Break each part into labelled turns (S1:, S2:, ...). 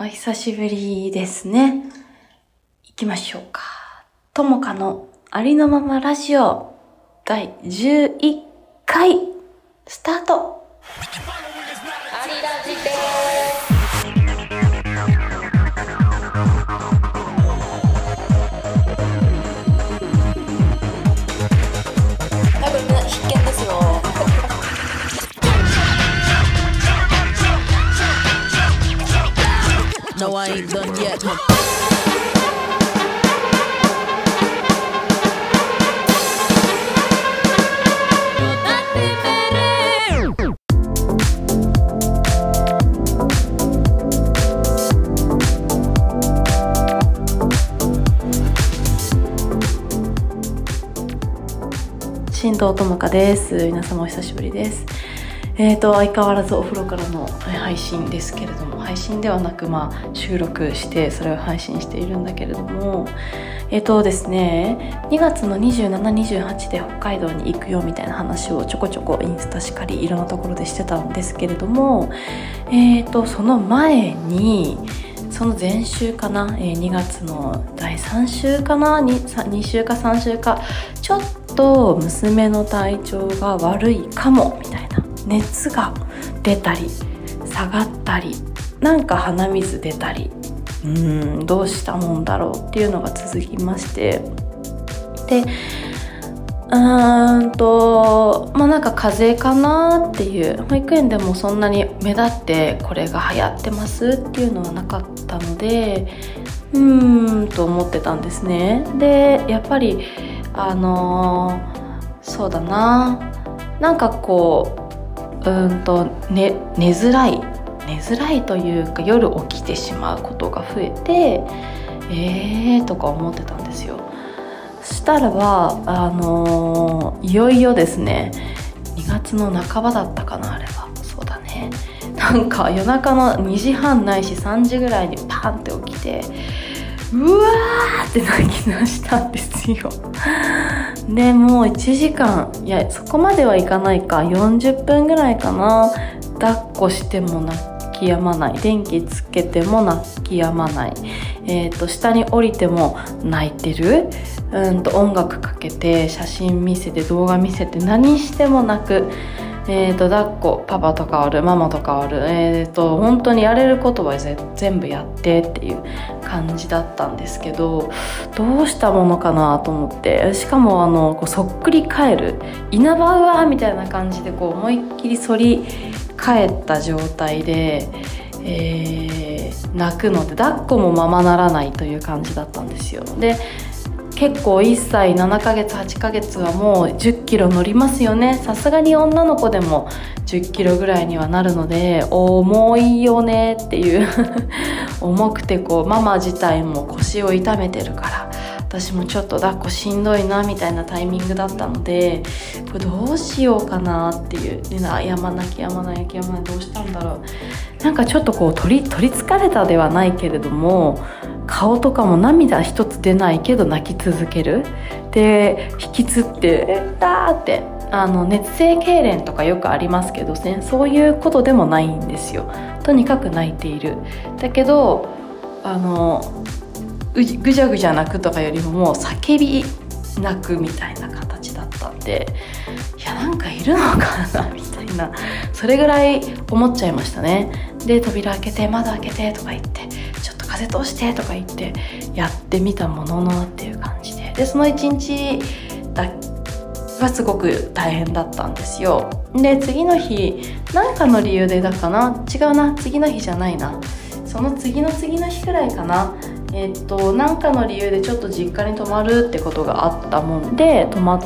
S1: お久しぶりですね。行きましょうか。ともかのありのままラジオ第11回スタート
S2: know I ain't done yet.
S1: 新藤智香です。皆様お久しぶりです。えーと、相変わらずお風呂からの配信ですけれども、配信ではなく、まあ、収録して、それを配信しているんだけれども、えーとですね、2月の27、28で北海道に行くよみたいな話をちょこちょこインスタしかりいろんなところでしてたんですけれども、えーと、その前に、その前週かな、え2月の第3週かな 2, 2週か3週かちょっと娘の体調が悪いかもみたいな熱が出たり下がったりなんか鼻水出たりうんどうしたもんだろうっていうのが続きまして。でうーんとまあなんか風邪かなっていう保育園でもそんなに目立ってこれが流行ってますっていうのはなかったのでうーんと思ってたんですね。でやっぱりあのーそうだな。なんかこううんと寝寝づらい寝づらいというか夜起きてしまうことが増えてえーとか思ってたんですよ。したらばあのーいよいよですね2月の半ばだったかなあれは。そうだね。なんか夜中の2時半ないし3時ぐらいにパンって起きてうわーって泣き出したんですよ。でもう1時間いやそこまではいかないか。40分ぐらいかな。抱っこしても泣き止まない。電気つけても泣き止まない。えー、と下に降りても泣いてる。うんと音楽かけて写真見せて動画見せて何しても泣く。えー、と抱っこパパと変わるママと変わるえー、と本当にやれることは全部やってっていう感じだったんですけどどうしたものかなと思ってしかもあのこうそっくり返る稲葉うわみたいな感じでこう思いっきり反り返った状態で、えー泣くので抱っこもままならないという感じだったんですよ。で結構1歳7ヶ月8ヶ月はもう1 0キロ乗りますよね。さすがに女の子でも1 0キロぐらいにはなるので重いよねっていう。重くてこうママ自体も腰を痛めてるから。私もちょっと抱っこしんどいなみたいなタイミングだったのでこれどうしようかなっていう。でなやまなきやまないやまないどうしたんだろう。なんかちょっとこう取り取りつかれたではないけれども顔とかも涙一つ出ないけど泣き続ける。で引きつって「えっだ」ってあの熱性痙攣とかよくありますけどね。そういうことでもないんですよ。とにかく泣いている。だけどあのぐじゃぐじゃ泣くとかよりももう叫び泣くみたいな形だったんでいやなんかいるのかなみたいな。それぐらい思っちゃいましたね。で扉開けて窓開けてとか言ってちょっ風通してとか言ってやってみたもののっていう感じで。でその一日だはすごく大変だったんですよ。で次の日何かの理由でだかな？違うな。次の日じゃないな。その次の次の日くらいかな。えっと何かの理由でちょっと実家に泊まるってことがあったもんで泊まっ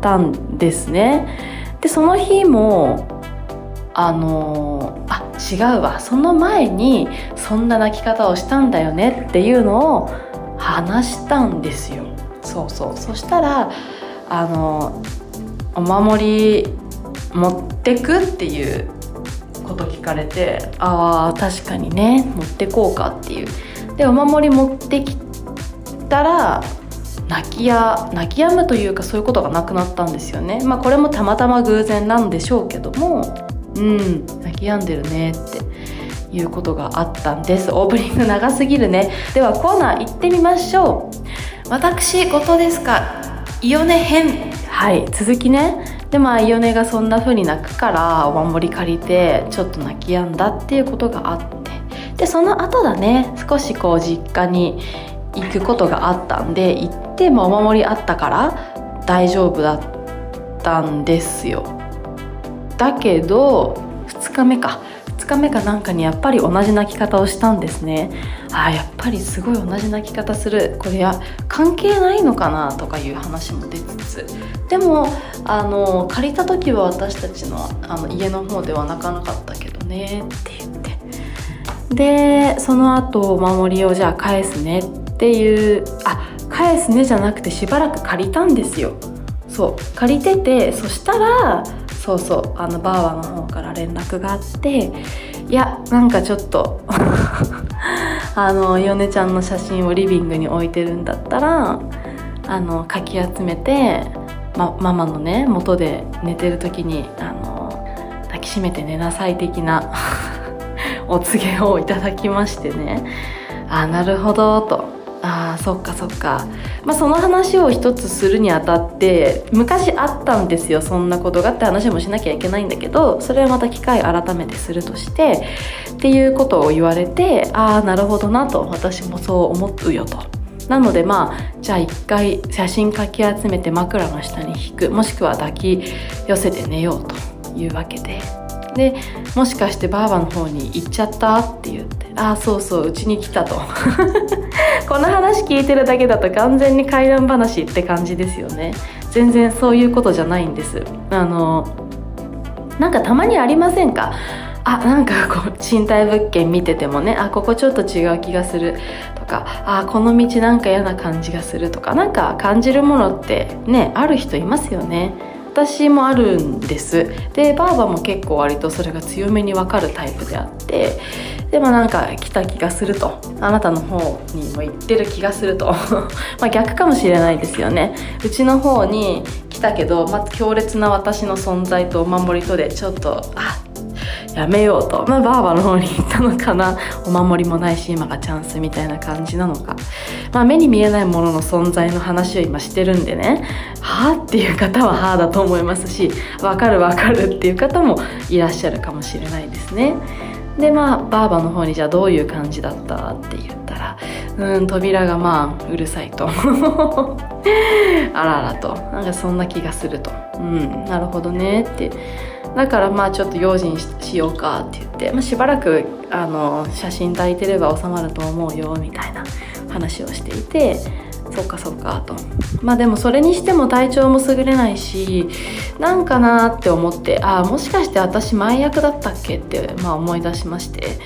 S1: たんですね。でその日もあの違うわ。その前にそんな泣き方をしたんだよねっていうのを話したんですよ。そうそう。そしたらあのお守り持ってくっていうこと聞かれてああ確かにね持ってこうかっていう。でお守り持ってきたら泣きや泣き止むというかそういうことがなくなったんですよね。まあこれもたまたま偶然なんでしょうけどもうん。泣き止んでるねっていうことがあったんです。オープニング長すぎるね。ではコーナー行ってみましょう。私後藤ですか？イオネ編。はい続きね。でまあイオネがそんな風に泣くからお守り借りてちょっと泣き止んだっていうことがあって。でその後だね。少しこう実家に行くことがあったんで行ってもお守りあったから大丈夫だったんですよ。だけど2日目か。2日目かなんかにやっぱり同じ泣き方をしたんですね。あやっぱりすごい同じ泣き方する。これや関係ないのかなとかいう話も出つつ。でもあの借りた時は私たちのあの家の方では泣かなかったけどね。って言って。でその後お守りをじゃあ返すねっていうあ返すねじゃなくてしばらく借りたんですよ。そう。借りててそしたらそうそうあのバーバの方から連絡があっていやなんかちょっと あのヨちゃんの写真をリビングに置いてるんだったらあのかき集めて、ま、ママのね元で寝てる時にあの抱きしめて寝なさい的な お告げをいただきましてね。あなるほどと。ああそっかそっか、まあ、その話を一つするにあたって昔あったんですよそんなことがって話もしなきゃいけないんだけどそれはまた機会改めてするとしてっていうことを言われてああなるほどなと私もそう思うよと。なのでまあじゃあ一回写真かき集めて枕の下に引くもしくは抱き寄せて寝ようというわけででもしかしてばあばの方に行っちゃったって言ってああそうそううちに来たと この話聞いてるだけだと完全に怪談話って感じですよね。全然そういうことじゃないんです。あのなんかたまにありませんかあなんかこう賃貸物件見ててもねあここちょっと違う気がするとかあこの道なんか嫌な感じがするとかなんか感じるものってねある人いますよね。私もあるんです。でばあばも結構割とそれが強めに分かるタイプであってでもなんか来た気がすると。あなたの方にも行ってる気がすると。ま逆かもしれないですよね。うちの方に来たけど、まあ、強烈な私の存在とお守りとでちょっとあやめようと、まあ、バーバの方に行ったのかな。お守りもないし今がチャンスみたいな感じなのか、まあ、目に見えないものの存在の話を今してるんでね。はあっていう方ははあだと思いますしわかるわかるっていう方もいらっしゃるかもしれないですね。でまあバーバの方にじゃあどういう感じだったって言ったらうん扉がまあうるさいと。あらあらと。なんかそんな気がすると。うんなるほどねって。だからまあちょっと用心しようかって言って、まあ、しばらくあの写真抱いてれば収まると思うよみたいな話をしていてそっかそっかとまあでもそれにしても体調も優れないしなんかなって思ってああもしかして私前役だったっけって、まあ、思い出しまして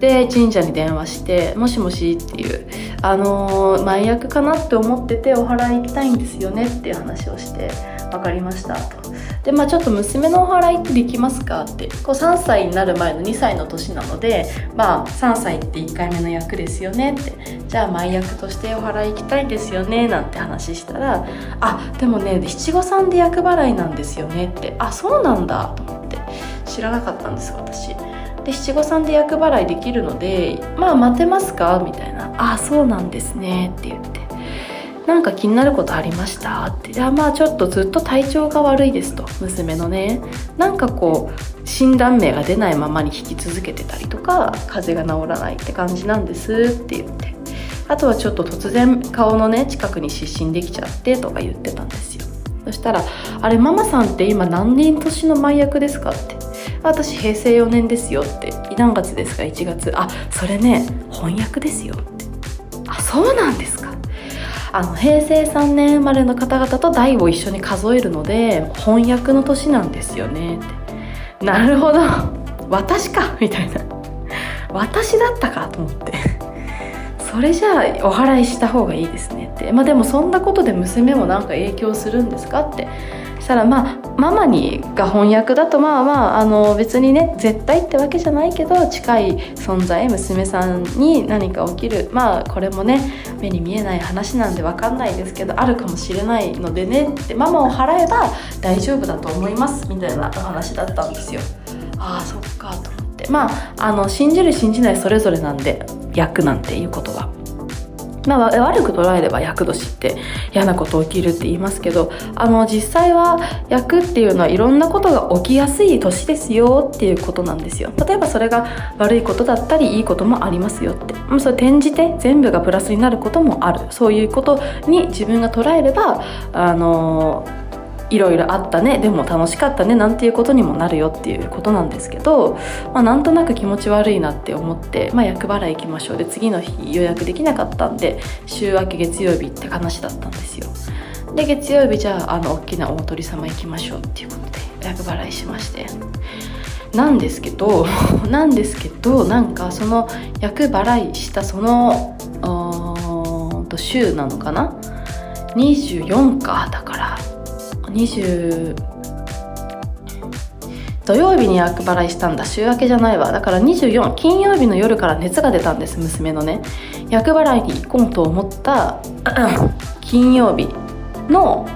S1: で神社に電話して「もしもし」っていう「あのー、前役かなって思っててお祓い行きたいんですよね」っていう話をして「分かりました」と。でまあちょっと娘のお祓いってできますかって。こう3歳になる前の2歳の年なのでまあ3歳って1回目の役ですよねって。じゃあ前役としてお祓い行きたいんですよねなんて話したらあでもね七五三で厄払いなんですよねって。あそうなんだと思って。知らなかったんです私。で七五三で厄払いできるのでまあ待てますかみたいな「あそうなんですね」って言って「なんか気になることありました?」って「いやまあちょっとずっと体調が悪いです」と。娘のね。なんかこう診断名が出ないままに引き続けてたりとか風邪が治らないって感じなんですって言って。あとはちょっと突然顔のね近くに失神できちゃってとか言ってたんですよ。そしたら「あれママさんって今何年年の前役ですか?」って。私平成4年ですよって。何月ですか？1月。あそれね翻訳ですよって。あそうなんですか？あの平成3年生まれの方々と代を一緒に数えるので翻訳の年なんですよねって。なるほど。私かみたいな。私だったかと思って。それじゃあお祓いした方がいいですねって。まあでもそんなことで娘もなんか影響するんですかってたらまあママにが翻訳だとまあまああの別にね絶対ってわけじゃないけど近い存在娘さんに何か起きるまあこれもね目に見えない話なんで分かんないですけどあるかもしれないのでねってママを払えば大丈夫だと思いますみたいなお話だったんですよ。ああそっかと思って。まああの信じる信じないそれぞれなんで役なんていうことは。まあ、悪く捉えれば厄年って嫌なこと起きるって言いますけどあの実際は厄っていうのはいろんなことが起きやすい年ですよっていうことなんですよ。例えばそれが悪いことだったりいいこともありますよって。もうそれ転じて全部がプラスになることもある。そういうことに自分が捉えればあのいろいろあったねでも楽しかったねなんていうことにもなるよっていうことなんですけど、まあ、なんとなく気持ち悪いなって思って、まあ、厄払い行きましょう。で次の日予約できなかったんで週明け月曜日って話だったんですよ。で月曜日じゃああの大きな大鳥様行きましょうっていうことで厄払いしまして。なんですけど なんですけどなんかその厄払いしたそのと週なのかな？24かだから。20土曜日に厄払いしたんだ。週明けじゃないわ。だから24金曜日の夜から熱が出たんです娘のね。厄払いに行こうと思った 金曜日の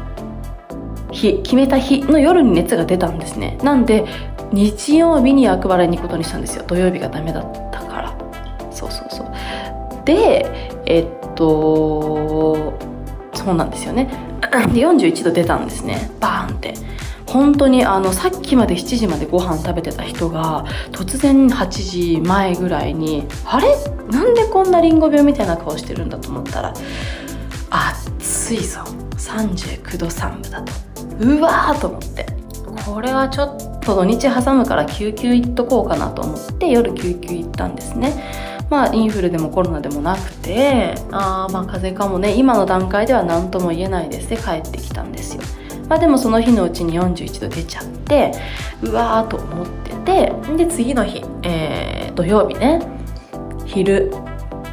S1: 日決めた日の夜に熱が出たんですね。なんで日曜日に厄払いに行くことにしたんですよ。土曜日がダメだったから。そうそうそう。でえっとそうなんですよね。で41度出たんですね。バーンって。本当にあのさっきまで7時までご飯食べてた人が突然8時前ぐらいにあれ？なんでこんなリンゴ病みたいな顔してるんだと思ったら暑いぞ。39度3分だと。うわーと思って。これはちょっと土日挟むから救急行っとこうかなと思って夜救急行ったんですね。まあインフルでもコロナでもなくてあまあ風邪かもね今の段階では何とも言えないですで帰ってきたんですよ。まあでもその日のうちに41度出ちゃってうわーと思っててで次の日、えー、土曜日ね昼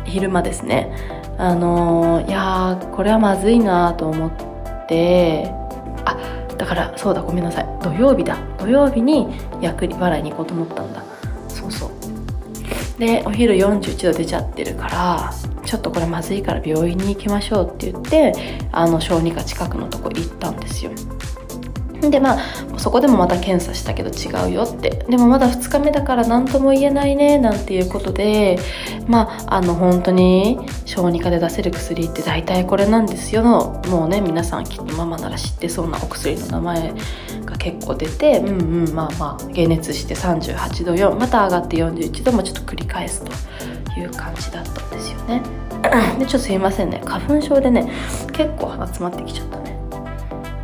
S1: 昼間ですね。あのー、いやこれはまずいなと思ってあだからそうだごめんなさい。土曜日だ。土曜日に役払いに行こうと思ったんだ。でお昼41度出ちゃってるからちょっとこれまずいから病院に行きましょうって言ってあの小児科近くのとこ行ったんですよ。でまあそこでもまた検査したけど違うよって。でもまだ2日目だから何とも言えないねなんていうことで。まああの本当に小児科で出せる薬って大体これなんですよ。のもうね皆さんきっとママなら知ってそうなお薬の名前が結構出て。うんうんまあまあ解熱して38度4また上がって41度もちょっと繰り返すという感じだったんですよね。でちょっとすいませんね。花粉症でね結構鼻詰まってきちゃったね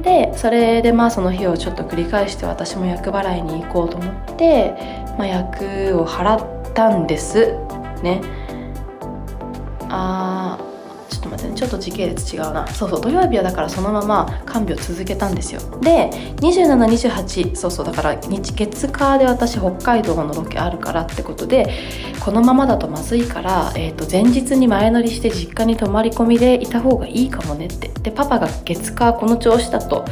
S1: でそれでまあその日をちょっと繰り返して私も厄払いに行こうと思って、まあ、役を払ったんですね。あょっと時系列違うな。そうそう土曜日はだからそのまま看病続けたんですよ。で2728そうそうだから日月火で私北海道のロケあるからってことでこのままだとまずいから、えー、と前日に前乗りして実家に泊まり込みでいた方がいいかもねって。でパパが月火この調子だと,、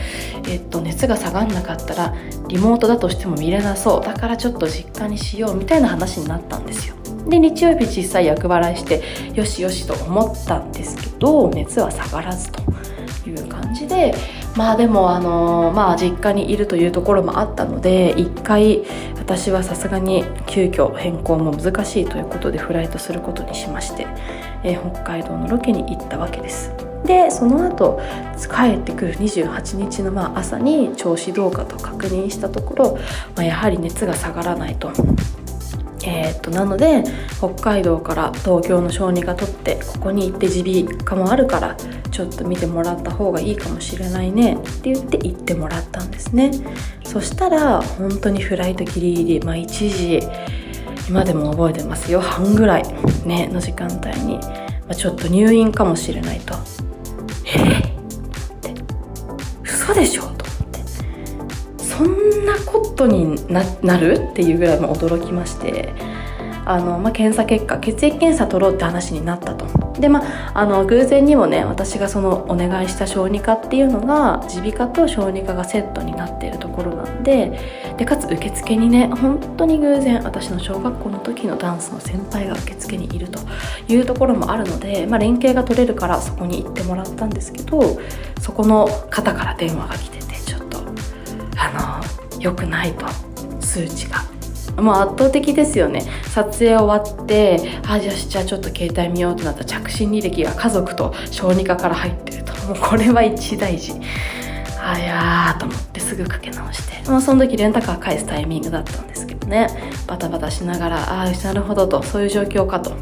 S1: えー、と熱が下がんなかったらリモートだとしても見れなそう。だからちょっと実家にしようみたいな話になったんですよ。で日曜日実際厄払いしてよしよしと思ったんですけど熱は下がらずという感じでまあでもあのまあ実家にいるというところもあったので一回私はさすがに急遽変更も難しいということでフライトすることにしまして、えー、北海道のロケに行ったわけです。でその後帰ってくる28日のまあ朝に調子どうかと確認したところ、まあ、やはり熱が下がらないと。えー、っとなので北海道から東京の小児科取ってここに行って耳鼻科もあるからちょっと見てもらった方がいいかもしれないねって言って行ってもらったんですね。そしたら本当にフライトギリギリ、まあ、1時今でも覚えてますよ。半ぐらいねの時間帯に、まあ、ちょっと入院かもしれないと。え？っって。嘘でしょ？なことになる？っていうぐらいも驚きまして。あの、まあ、検査結果血液検査取ろうって話になったと。でまああの偶然にもね私がそのお願いした小児科っていうのが耳鼻科と小児科がセットになっているところなんででかつ受付にね本当に偶然私の小学校の時のダンスの先輩が受付にいるというところもあるので、まあ、連携が取れるからそこに行ってもらったんですけどそこの方から電話が来ててちょっとあの良くないと数値が。もう圧倒的ですよね。撮影終わってあじゃあじゃあちょっと携帯見ようとなったら着信履歴が家族と小児科から入ってると。もうこれは一大事。あやーと思ってすぐかけ直して。もうその時レンタカー返すタイミングだったんですけどね。バタバタしながらああなるほどと。そういう状況かと。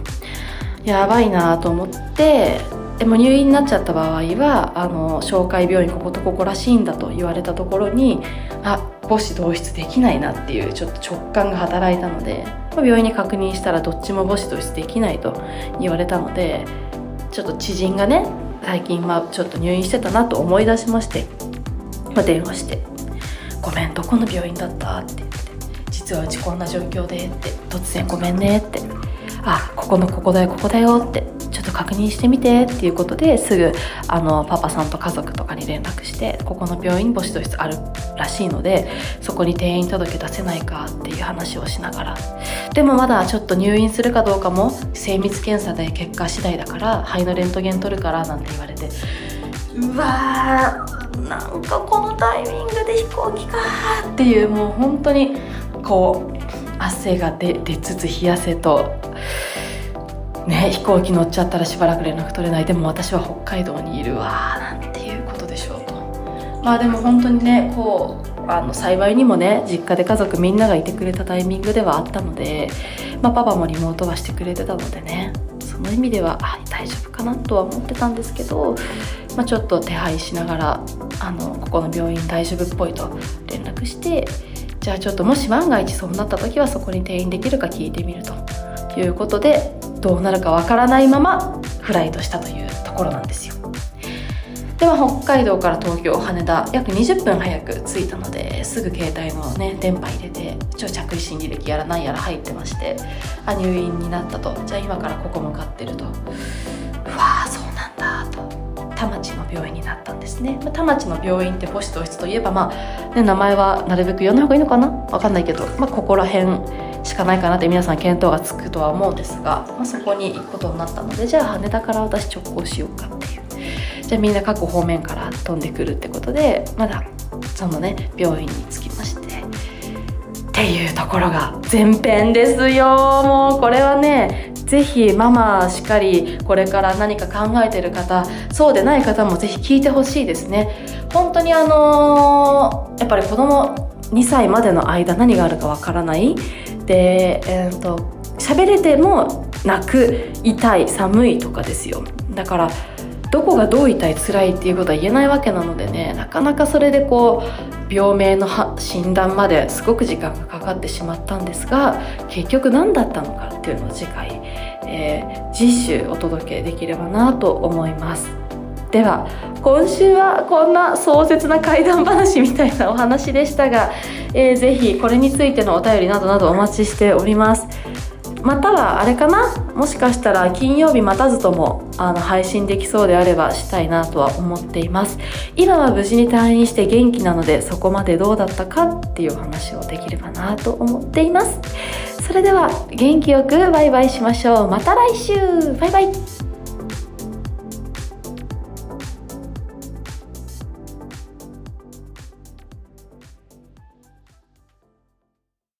S1: やばいなと思ってでも入院になっちゃった場合はあの紹介病院こことここらしいんだと言われたところにあ母子同室できないなっていうちょっと直感が働いたので病院に確認したらどっちも母子同室できないと言われたのでちょっと知人がね最近はちょっと入院してたなと思い出しまして、まあ、電話して「ごめんどこの病院だった?」って言って「実はうちこんな状況で」って「突然ごめんね」って「あここのここだよここだよ」ってちょっと確認してみてっていうことですぐあのパパさんと家族とかに連絡してここの病院母子同室あるらしいのでそこに転院届出せないかっていう話をしながら。でもまだちょっと入院するかどうかも精密検査で結果次第だから肺のレントゲン取るからなんて言われて。うわーなんかこのタイミングで飛行機かっていうもう本当にこう汗が出つつ冷やせと。ね、飛行機乗っちゃったらしばらく連絡取れない。でも私は北海道にいるわ。なんていうことでしょうと。まあでも本当にねこうあの幸いにもね実家で家族みんながいてくれたタイミングではあったので、まあ、パパもリモートはしてくれてたのでねその意味ではあ大丈夫かなとは思ってたんですけど、まあ、ちょっと手配しながらあのここの病院大丈夫っぽいと連絡してじゃあちょっともし万が一そうなった時はそこに転院できるか聞いてみるということでどうなるかわからないままフライトしたというところなんですよ。では北海道から東京羽田約20分早く着いたのですぐ携帯のね電波入れて一応着信履歴やら何やら入ってましてあ入院になったと。じゃあ今からここ向かってると。田町の病院になったんですね。田町の病院って母子同室といえばまあ、ね、名前はなるべく読んだ方がいいのかな？わかんないけど、まあ、ここら辺しかないかなって皆さん見当がつくとは思うんですが、まあ、そこに行くことになったのでじゃあ羽田から私直行しようかっていう。じゃあみんな各方面から飛んでくるってことでまだそのね病院に着きまして。っていうところが前編ですよ。もうこれはねぜひママしっかりこれから何か考えてる方そうでない方もぜひ聞いてほしいですね。本当にあのー、やっぱり子供2歳までの間何があるかわからない。で、えーと、喋れても泣く痛い寒いとかですよ。だからどこがどう痛い辛いっていうことは言えないわけなのでねなかなかそれでこう病名の診断まですごく時間がかかってしまったんですが結局何だったのかっていうのを次回、えー、次週お届けできればなと思います。では今週はこんな壮絶な怪談話みたいなお話でしたが、えー、ぜひこれについてのお便りなどなどお待ちしております。またはあれかな？もしかしたら金曜日待たずともあの配信できそうであればしたいなとは思っています。今は無事に退院して元気なのでそこまでどうだったかっていう話をできればなと思っています。それでは元気よくバイバイしましょう。また来週。バイバイ。